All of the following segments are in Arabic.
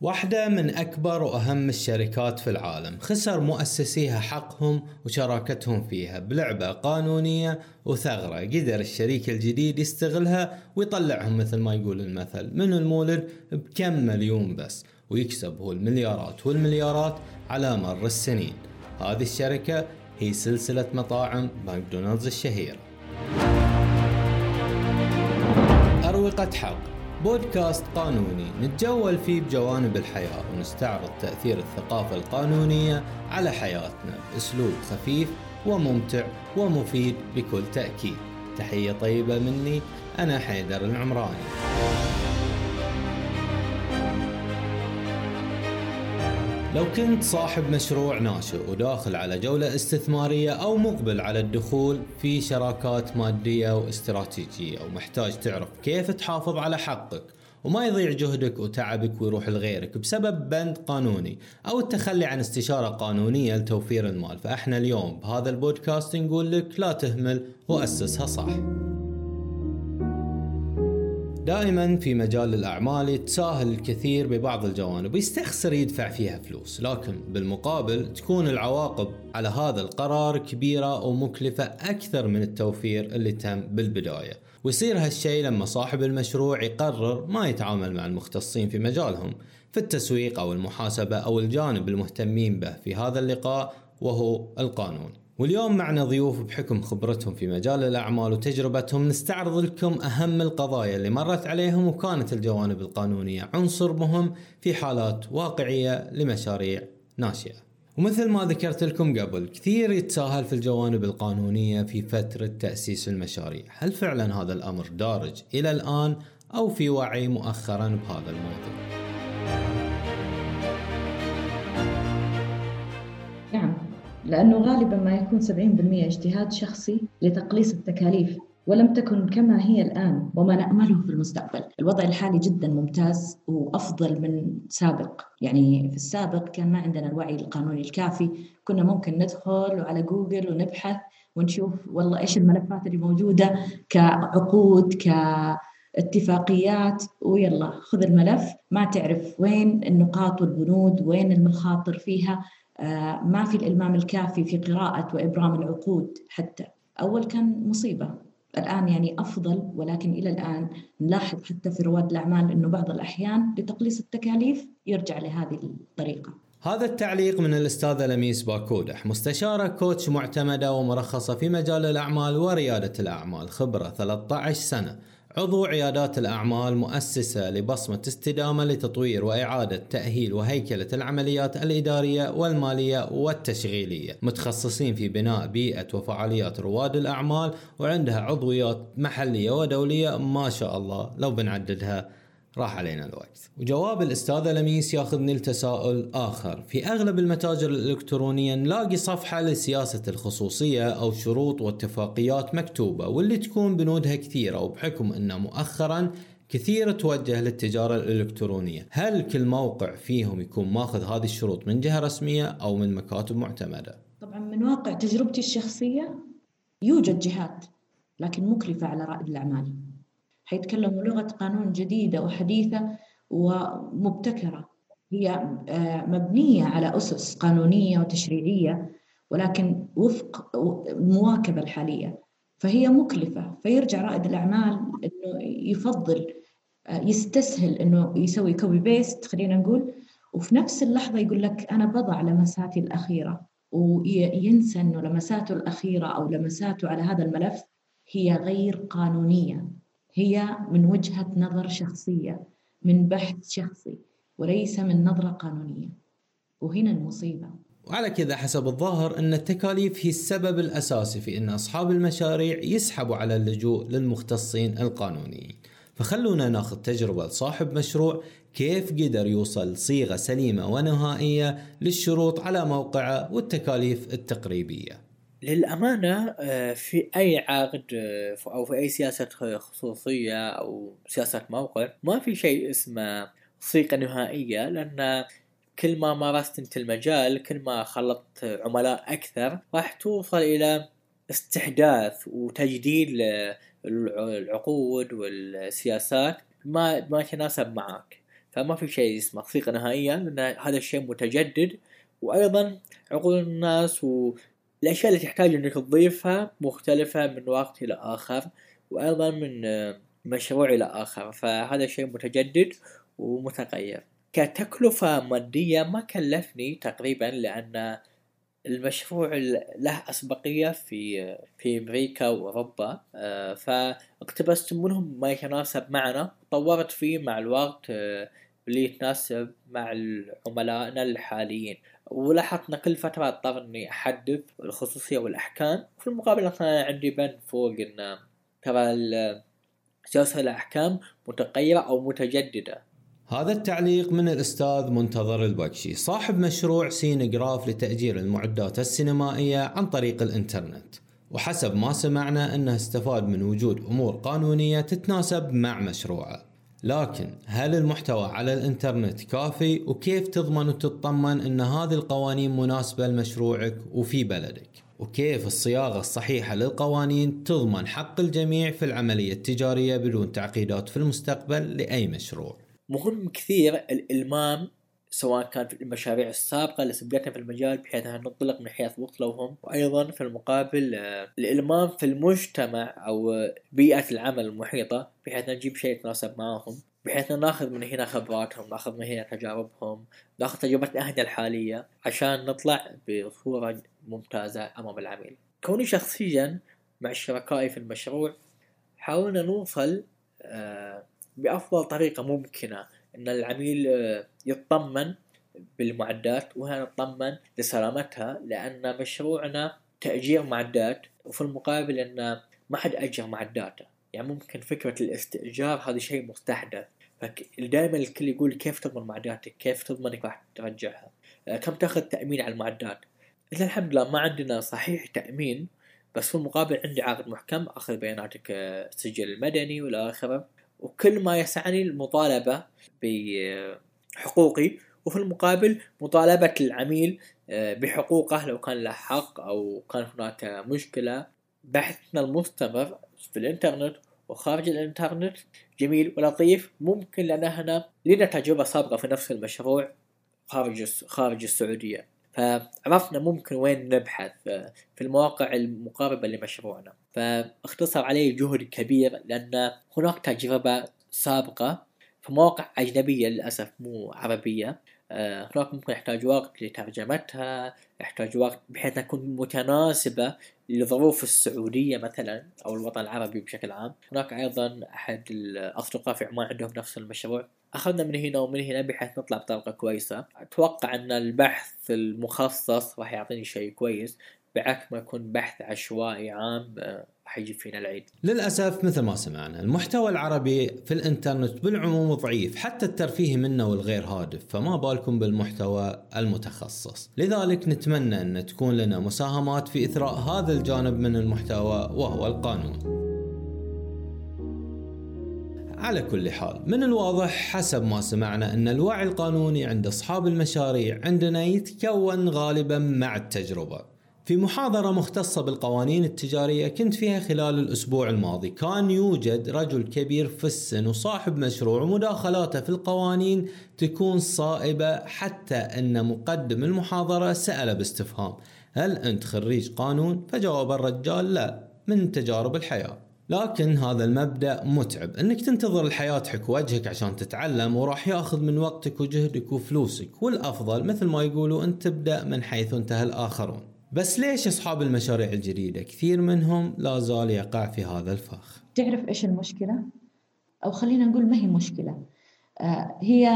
واحدة من أكبر وأهم الشركات في العالم. خسر مؤسسيها حقهم وشراكتهم فيها بلعبة قانونية وثغرة. قدر الشريك الجديد يستغلها ويطلعهم مثل ما يقول المثل. من المولد؟ بكم مليون بس. ويكسب هو المليارات. والمليارات على مر السنين. هذه الشركة هي سلسلة مطاعم ماكدونالدز الشهيرة. أروقة حق. بودكاست قانوني. نتجول فيه بجوانب الحياة ونستعرض تأثير الثقافة القانونية على حياتنا. بأسلوب خفيف وممتع ومفيد بكل تأكيد. تحية طيبة مني. أنا حيدر العمراني. لو كنت صاحب مشروع ناشئ وداخل على جولة استثمارية أو مقبل على الدخول في شراكات مادية واستراتيجية ومحتاج تعرف كيف تحافظ على حقك وما يضيع جهدك وتعبك ويروح لغيرك بسبب بند قانوني أو التخلي عن استشارة قانونية لتوفير المال. فإحنا اليوم بهذا البودكاست نقول لك لا تهمل وأسسها صح. دائما في مجال الأعمال يتساهل الكثير ببعض الجوانب ويستخسر يدفع فيها فلوس لكن بالمقابل تكون العواقب على هذا القرار كبيرة ومكلفة أكثر من التوفير اللي تم بالبداية. ويصير هالشيء لما صاحب المشروع يقرر ما يتعامل مع المختصين في مجالهم في التسويق أو المحاسبة أو الجانب المهتمين به في هذا اللقاء وهو القانون. واليوم معنا ضيوف بحكم خبرتهم في مجال الأعمال وتجربتهم نستعرض لكم أهم القضايا اللي مرت عليهم وكانت الجوانب القانونية. عنصر مهم في حالات واقعية لمشاريع ناشئة. ومثل ما ذكرت لكم قبل كثير يتساهل في الجوانب القانونية في فترة تأسيس المشاريع. هل فعلا هذا الأمر دارج إلى الآن أو في وعي مؤخرا بهذا الموضوع؟ لأنه غالبا ما يكون 70% اجتهاد شخصي لتقليص التكاليف ولم تكن كما هي الآن وما نأمله في المستقبل. الوضع الحالي جدا ممتاز وأفضل من سابق. يعني في السابق كان ما عندنا الوعي القانوني الكافي. كنا ممكن ندخل على جوجل ونبحث ونشوف والله إيش الملفات اللي موجودة كعقود كاتفاقيات. ويلا خذ الملف. ما تعرف وين النقاط والبنود وين المخاطر فيها. ما في الإلمام الكافي في قراءة وإبرام العقود حتى. أول كان مصيبة. الآن يعني أفضل ولكن إلى الآن نلاحظ حتى في رواد الأعمال أنه بعض الأحيان لتقليص التكاليف يرجع لهذه الطريقة. هذا التعليق من الأستاذة لميس باكودح مستشارة كوتش معتمدة ومرخصة في مجال الأعمال وريادة الأعمال. خبرة 13 سنة. عضو عيادات الأعمال مؤسسة لبصمة استدامة لتطوير وإعادة تأهيل وهيكلة العمليات الإدارية والمالية والتشغيلية. متخصصين في بناء بيئة وفعاليات رواد الأعمال وعندها عضويات محلية ودولية ما شاء الله لو بنعددها. راح علينا الوقت وجواب الأستاذة لميس ياخذني لتساؤل آخر. في أغلب المتاجر الإلكترونية نلاقي صفحة لسياسة الخصوصية أو شروط واتفاقيات مكتوبة واللي تكون بنودها كثيرة وبحكم أنه مؤخرا كثير توجه للتجارة الإلكترونية. هل كل موقع فيهم يكون ماخذ هذه الشروط من جهة رسمية أو من مكاتب معتمدة؟ طبعا من واقع تجربتي الشخصية يوجد جهات لكن مكلفة على رائد الأعمال. حيتكلموا لغة قانون جديدة وحديثة ومبتكرة. هي آه، مبنية على أسس قانونية وتشريعية ولكن وفق المواكبة الحالية. فهي مكلفة. فيرجع رائد الأعمال أنه يفضل آه، يستسهل أنه يسوي copy paste خلينا نقول. وفي نفس اللحظة يقول لك أنا بضع لمساتي الأخيرة وينسى أنه لمساته الأخيرة أو لمساته على هذا الملف هي غير قانونية. هي من وجهة نظر شخصية من بحث شخصي وليس من نظرة قانونية. وهنا المصيبة. وعلى كذا حسب الظاهر أن التكاليف هي السبب الأساسي في أن أصحاب المشاريع يسحبوا على اللجوء للمختصين القانونيين. فخلونا ناخذ تجربة لصاحب مشروع كيف قدر يوصل صيغة سليمة ونهائية للشروط على موقعه والتكاليف التقريبية. للأمانة آه، في أي عقد آه، أو في أي سياسة خصوصية أو سياسة موقع ما في شيء اسمه صيغة نهائية لأن كل ما مارست أنت المجال كل ما خلطت عملاء أكثر راح توصل إلى استحداث وتجديد العقود والسياسات ما ما تناسب معك. فما في شيء اسمه صيغة نهائية لأن هذا الشيء متجدد. وأيضا عقول الناس والأشياء اللي تحتاج إنك تضيفها مختلفة من وقت إلى آخر وأيضا من مشروع إلى آخر. فهذا شيء متجدد ومتغير. كتكلفة مادية ما كلفني تقريبا لأن المشروع له أسبقية في في أمريكا وأوروبا آه، فاقتبست منهم ما يتناسب معنا. طورت فيه مع الوقت اللي يتناسب مع عملائنا الحاليين. ولاحظنا كل فترة اضطر إني احدث الخصوصية والأحكام. في المقابل أنا عندي بند فوق ان ترى سياسة الأحكام متغيرة أو متجددة. هذا التعليق من الأستاذ منتظر البكشي. صاحب مشروع سينجراف لتأجير المعدات السينمائية عن طريق الإنترنت. وحسب ما سمعنا أنه استفاد من وجود أمور قانونية تتناسب مع مشروعه. لكن هل المحتوى على الإنترنت كافي؟ وكيف تضمن وتطمن أن هذه القوانين مناسبة لمشروعك وفي بلدك؟ وكيف الصياغة الصحيحة للقوانين تضمن حق الجميع في العملية التجارية بدون تعقيدات في المستقبل لأي مشروع؟ مهم كثير الإلمام سواء كان في المشاريع السابقة اللي سبقتنا في المجال بحيث أن ننطلق من حيث وصلوا هم وأيضا في المقابل آه، الإلمام في المجتمع أو بيئة العمل المحيطة بحيث نجيب شيء يتناسب معهم بحيث ناخذ من هنا خبراتهم ناخذ من هنا تجاربهم ناخذ تجربتنا إحنا الحالية عشان نطلع بصورة ممتازة أمام العميل. كوني شخصيا مع شركائي في المشروع حاولنا نوصل آه بأفضل طريقة ممكنة. إن العميل آه، يطمن بالمعدات وهنا نطمن لسلامتها لأن مشروعنا تأجير معدات وفي المقابل إن ما حد أجر معداته. يعني ممكن فكرة الاستئجار هذا شيء مستحدث. فدائما الكل يقول كيف تضمن معداتك؟ كيف تضمن إنك راح ترجعها؟ آه، كم تأخذ تأمين على المعدات؟ إذا الحمد لله ما عندنا صحيح تأمين بس في المقابل عندي عقد محكم أخذ بياناتك السجل آه، المدني والى اخره وكل ما يسعني المطالبة بحقوقي وفي المقابل مطالبة العميل آه، بحقوقه لو كان له حق أو كان هناك مشكلة. بحثنا المستمر في الإنترنت وخارج الإنترنت جميل ولطيف ممكن لأن إحنا لنا تجربة سابقة في نفس المشروع خارج خارج السعودية. فعرفنا ممكن وين نبحث في المواقع المقاربة لمشروعنا. فاختصر علي جهد كبير لأن هناك تجربة سابقة في مواقع أجنبية للأسف مو عربية. آه، هناك ممكن يحتاج وقت لترجمتها يحتاج وقت بحيث تكون متناسبة لظروف السعودية مثلا أو الوطن العربي بشكل عام. هناك أيضا أحد الأصدقاء في عمان عندهم نفس المشروع. أخذنا من هنا ومن هنا بحيث نطلع بطريقة كويسة. أتوقع أن البحث المخصص راح يعطيني شيء كويس. بعكس ما يكون بحث عشوائي عام آه، حيجي فينا العيد. للأسف مثل ما سمعنا المحتوى العربي في الإنترنت بالعموم ضعيف حتى الترفيه منه والغير هادف فما بالكم بالمحتوى المتخصص. لذلك نتمنى أن تكون لنا مساهمات في إثراء هذا الجانب من المحتوى وهو القانون. على كل حال من الواضح حسب ما سمعنا أن الوعي القانوني عند أصحاب المشاريع عندنا يتكون غالبا مع التجربة. في محاضرة مختصة بالقوانين التجارية كنت فيها خلال الأسبوع الماضي. كان يوجد رجل كبير في السن وصاحب مشروع ومداخلاته في القوانين تكون صائبة حتى أن مقدم المحاضرة سأله باستفهام. هل أنت خريج قانون؟ فجاوب الرجال لا من تجارب الحياة. لكن هذا المبدأ متعب إنك تنتظر الحياة تحك وجهك عشان تتعلم وراح ياخذ من وقتك وجهدك وفلوسك. والأفضل مثل ما يقولوا انت تبدأ من حيث انتهى الآخرون. بس ليش أصحاب المشاريع الجديدة؟ كثير منهم لا زال يقع في هذا الفخ. تعرف إيش المشكلة؟ أو خلينا نقول ما هي مشكلة. آه هي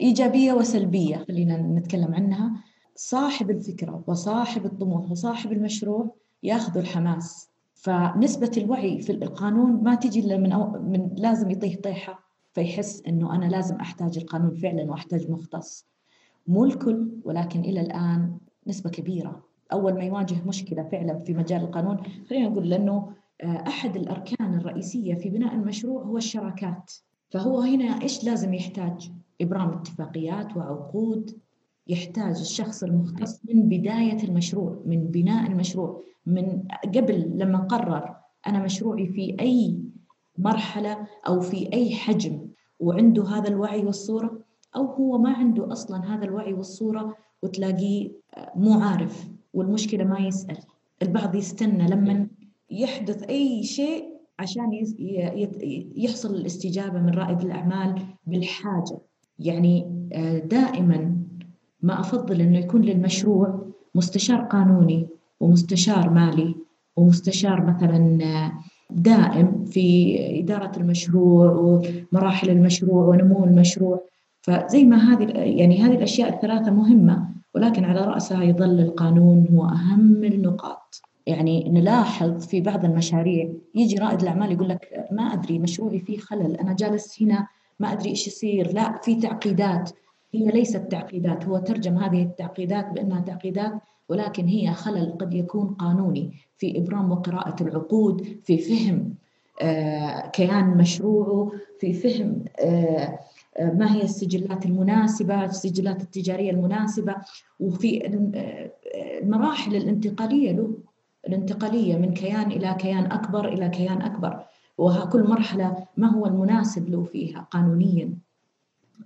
إيجابية وسلبية خلينا نتكلم عنها. صاحب الفكرة وصاحب الطموح وصاحب المشروع ياخذ الحماس. فنسبة الوعي في القانون ما تجي إلا من, أو من لازم يطيح طيحة فيحس إنه أنا لازم أحتاج القانون فعلا وأحتاج مختص. مو الكل ولكن إلى الآن نسبة كبيرة. أول ما يواجه مشكلة فعلا في مجال القانون خلينا نقول لأنه آه، أحد الأركان الرئيسية في بناء المشروع هو الشراكات. فهو هنا إيش لازم يحتاج؟ إبرام اتفاقيات وعقود. يحتاج الشخص المختص من بداية المشروع من بناء المشروع من قبل لما قرر أنا مشروعي في أي مرحلة أو في أي حجم وعنده هذا الوعي والصورة أو هو ما عنده أصلا هذا الوعي والصورة وتلاقيه مو عارف والمشكلة ما يسأل. البعض يستنى لما يحدث أي شيء عشان يحصل الاستجابة من رائد الأعمال بالحاجة. يعني آه، دائما ما أفضل أنه يكون للمشروع مستشار قانوني ومستشار مالي ومستشار مثلا آه، دائم في إدارة المشروع ومراحل المشروع ونمو المشروع. فزي ما هذه يعني هذه الأشياء الثلاثة مهمة. ولكن على رأسها يظل القانون هو أهم النقاط. يعني نلاحظ في بعض المشاريع يجي رائد الأعمال يقول لك ما أدري مشروعي فيه خلل أنا جالس هنا ما أدري إيش يصير لا في تعقيدات. هي ليست تعقيدات هو ترجم هذه التعقيدات بأنها تعقيدات ولكن هي خلل قد يكون قانوني في إبرام وقراءة العقود في فهم آه كيان مشروعه في فهم آه ما هي السجلات المناسبة السجلات التجارية المناسبة؟ وفي المراحل الانتقالية له الانتقالية من كيان إلى كيان أكبر إلى كيان أكبر. وكل مرحلة ما هو المناسب له فيها قانونيا؟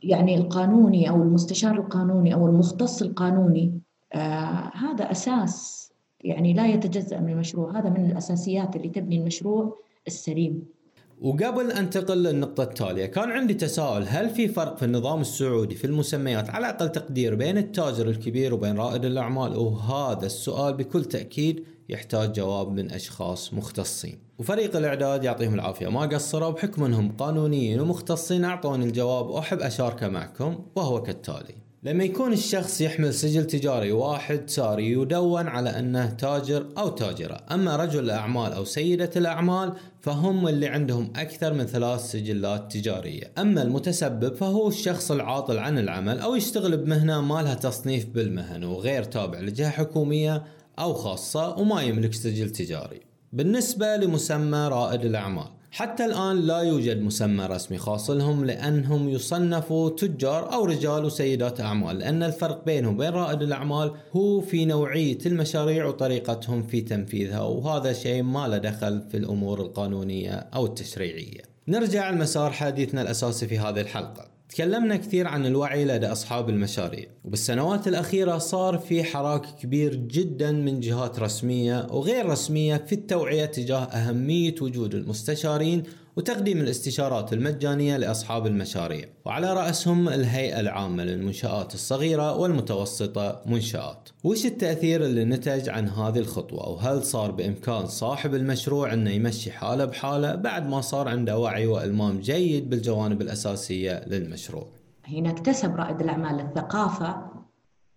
يعني القانوني أو المستشار القانوني أو المختص القانوني آه هذا أساس يعني لا يتجزأ من المشروع. هذا من الأساسيات اللي تبني المشروع السليم. وقبل انتقل للنقطة التالية كان عندي تساؤل هل في فرق في النظام السعودي في المسميات على أقل تقدير بين التاجر الكبير وبين رائد الأعمال؟ وهذا السؤال بكل تأكيد يحتاج جواب من أشخاص مختصين. وفريق الإعداد يعطيهم العافية. ما قصروا بحكم أنهم قانونيين ومختصين أعطوني الجواب وأحب أشاركه معكم وهو كالتالي. لما يكون الشخص يحمل سجل تجاري واحد ساري يدون على أنه تاجر أو تاجرة، أما رجل الأعمال أو سيدة الأعمال فهم اللي عندهم أكثر من ثلاث سجلات تجارية، أما المتسبب فهو الشخص العاطل عن العمل أو يشتغل بمهنة ما لها تصنيف بالمهن وغير تابع لجهة حكومية أو خاصة وما يملك سجل تجاري. بالنسبة لمسمى رائد الأعمال حتى الآن لا يوجد مسمى رسمي خاص لهم لأنهم يصنفوا تجار أو رجال وسيدات أعمال. لأن الفرق بينهم وبين رائد الأعمال هو في نوعية المشاريع وطريقتهم في تنفيذها وهذا شيء ما له دخل في الأمور القانونية أو التشريعية. نرجع لمسار حديثنا الأساسي في هذه الحلقة. تكلمنا كثير عن الوعي لدى أصحاب المشاريع وبالسنوات الأخيرة صار في حراك كبير جدا من جهات رسمية وغير رسمية في التوعية تجاه أهمية وجود المستشارين وتقديم الاستشارات المجانية لأصحاب المشاريع وعلى رأسهم الهيئة العامة للمنشآت الصغيرة والمتوسطة منشآت. وش التأثير اللي نتج عن هذه الخطوة؟ وهل صار بإمكان صاحب المشروع أنه يمشي حاله بحاله بعد ما صار عنده وعي وإلمام جيد بالجوانب الأساسية للمشروع؟ هنا اكتسب رائد الأعمال الثقافة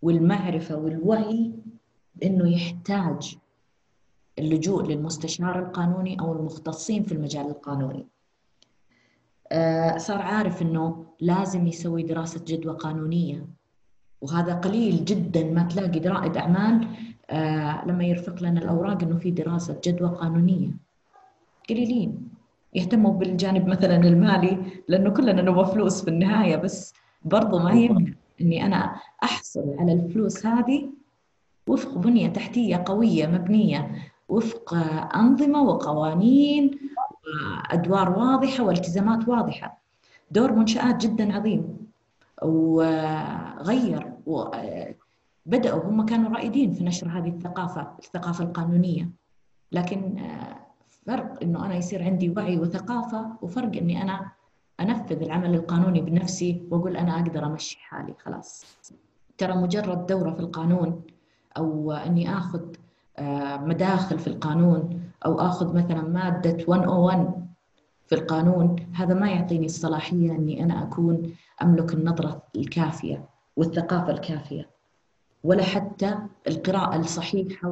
والمعرفة والوعي بأنه يحتاج اللجوء للمستشار القانوني أو المختصين في المجال القانوني. آه، صار عارف أنه لازم يسوي دراسة جدوى قانونية وهذا قليل جدا ما تلاقي رائد أعمال آه، لما يرفق لنا الأوراق أنه في دراسة جدوى قانونية. قليلين. يهتموا بالجانب مثلا المالي لأنه كلنا نبغى فلوس في النهاية بس برضو ما يمكن أني أنا أحصل على الفلوس هذه وفق بنية تحتية قوية مبنية وفق أنظمة وقوانين وأدوار واضحة والتزامات واضحة. دور منشآت جدا عظيم. وغير بدأوا هم كانوا رائدين في نشر هذه الثقافة الثقافة القانونية. لكن فرق إنه أنا يصير عندي وعي وثقافة وفرق إني أنا أنفذ العمل القانوني بنفسي وأقول أنا أقدر أمشي حالي خلاص. ترى مجرد دورة في القانون أو إني آخذ آه، مداخل في القانون أو آخذ مثلا مادة 101 في القانون هذا ما يعطيني الصلاحية أني أنا أكون أملك النظرة الكافية والثقافة الكافية ولا حتى القراءة الصحيحة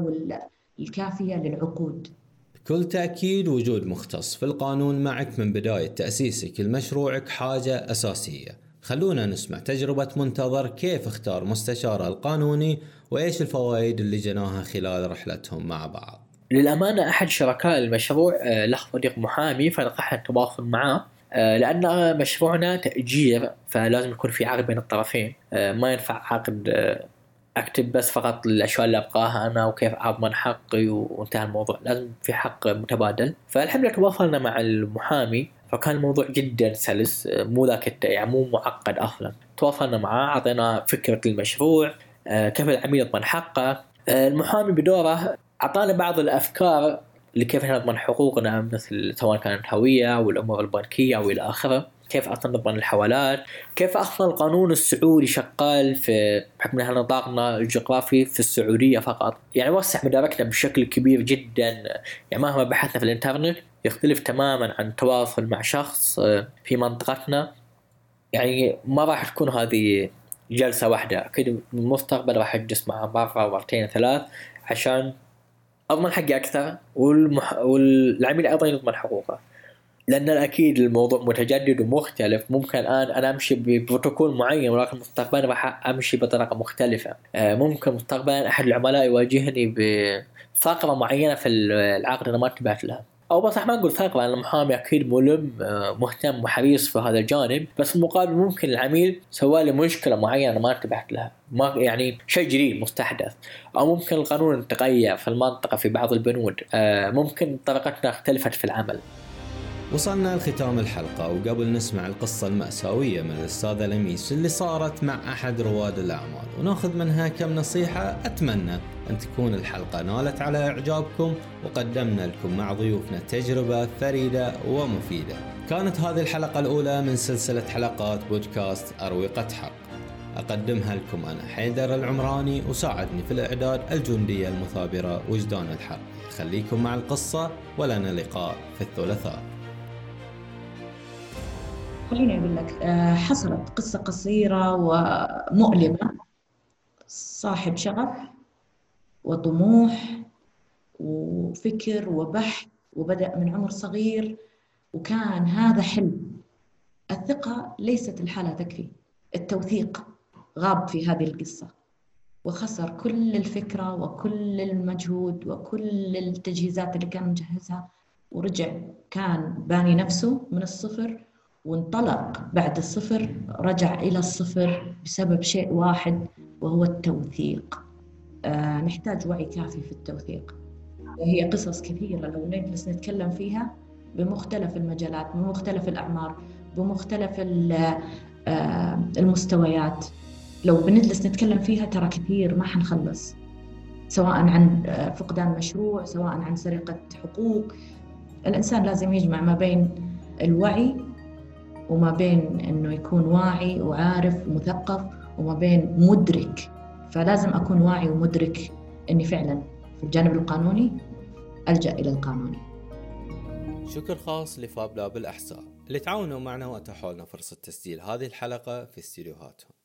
والكافية للعقود. بكل تأكيد وجود مختص في القانون معك من بداية تأسيسك لمشروعك حاجة أساسية. خلونا نسمع تجربة منتظر كيف اختار مستشاره القانوني وإيش الفوائد اللي جناها خلال رحلتهم مع بعض. للأمانة أحد شركاء المشروع آه، له صديق محامي فنقحنا التواصل معاه آه، لأن مشروعنا تأجير فلازم يكون في عقد بين الطرفين آه، ما ينفع عقد أكتب بس فقط الأشياء اللي ابغاها أنا وكيف أضمن حقي وانتهى الموضوع لازم في حق متبادل. فالحمد لله تواصلنا مع المحامي فكان الموضوع جدا سلس مو ذاك يعني مو معقد أصلا. تواصلنا معاه اعطينا فكرة المشروع آه، كيف العميل يضمن حقه. آه، المحامي بدوره أعطانا بعض الأفكار لكيف نضمن حقوقنا مثل سواء كانت هوية أو الأمور البنكية أو إلى آخره. كيف أصلا نضمن الحوالات. كيف أصلا القانون السعودي شغال في بحكم إن نطاقنا الجغرافي في السعودية فقط. يعني وسع مداركنا بشكل كبير جدا. يعني مهما بحثنا في الإنترنت يختلف تماما عن التواصل مع شخص آه، في منطقتنا. يعني ما راح تكون هذه جلسة واحدة. أكيد بالمستقبل راح أجلس معه مرة مرتين ثلاث عشان أضمن حقي أكثر والمح... والعميل أيضا يضمن حقوقه. لأن أكيد الموضوع متجدد ومختلف. ممكن الآن أنا أمشي ببروتوكول معين ولكن مستقبلا راح أمشي بطريقة مختلفة. آه، ممكن مستقبلا أحد العملاء يواجهني بثغره معينة في العقد أنا ما انتبهت لها. أو بصح ما نقول ثقة لأن المحامي أكيد ملم آه، مهتم وحريص في هذا الجانب. بس في المقابل ممكن العميل سوى لي مشكلة معينة ما انتبهت لها. ما يعني شيء جديد مستحدث. أو ممكن القانون تغير في المنطقة في بعض البنود. آه، ممكن طريقتنا اختلفت في العمل. وصلنا لختام الحلقة وقبل نسمع القصة المأساوية من الأستاذة لميس اللي صارت مع أحد رواد الأعمال. ونأخذ منها كم نصيحة أتمنى أن تكون الحلقة نالت على إعجابكم وقدمنا لكم مع ضيوفنا تجربة فريدة ومفيدة. كانت هذه الحلقة الأولى من سلسلة حلقات بودكاست أروقة حق. أقدمها لكم أنا حيدر العمراني وساعدني في الإعداد الجندية المثابرة وجدان الحرب خليكم مع القصة ولنا لقاء في الثلاثاء. خليني أقول لك آه، حصلت قصة قصيرة ومؤلمة صاحب شغف وطموح وفكر وبحث وبدأ من عمر صغير وكان هذا حلم. الثقة ليست الحالة تكفي التوثيق غاب في هذه القصة. وخسر كل الفكرة وكل المجهود وكل التجهيزات اللي كان مجهزها ورجع كان باني نفسه من الصفر. وانطلق بعد الصفر رجع إلى الصفر بسبب شيء واحد وهو التوثيق. آه نحتاج وعي كافي في التوثيق. هي قصص كثيرة لو نجلس نتكلم فيها بمختلف المجالات بمختلف الأعمار بمختلف آه المستويات. لو بنجلس نتكلم فيها ترى كثير ما حنخلص سواء عن آه، فقدان مشروع سواء عن سرقة حقوق. الإنسان لازم يجمع ما بين الوعي وما بين إنه يكون واعي وعارف ومثقف وما بين مدرك. فلازم أكون واعي ومدرك إني فعلا في الجانب القانوني ألجأ إلى القانوني. شكر خاص لفاب لاب الاحساء اللي تعاونوا معنا وأتاحوا لنا فرصة تسجيل هذه الحلقة في استديوهاتهم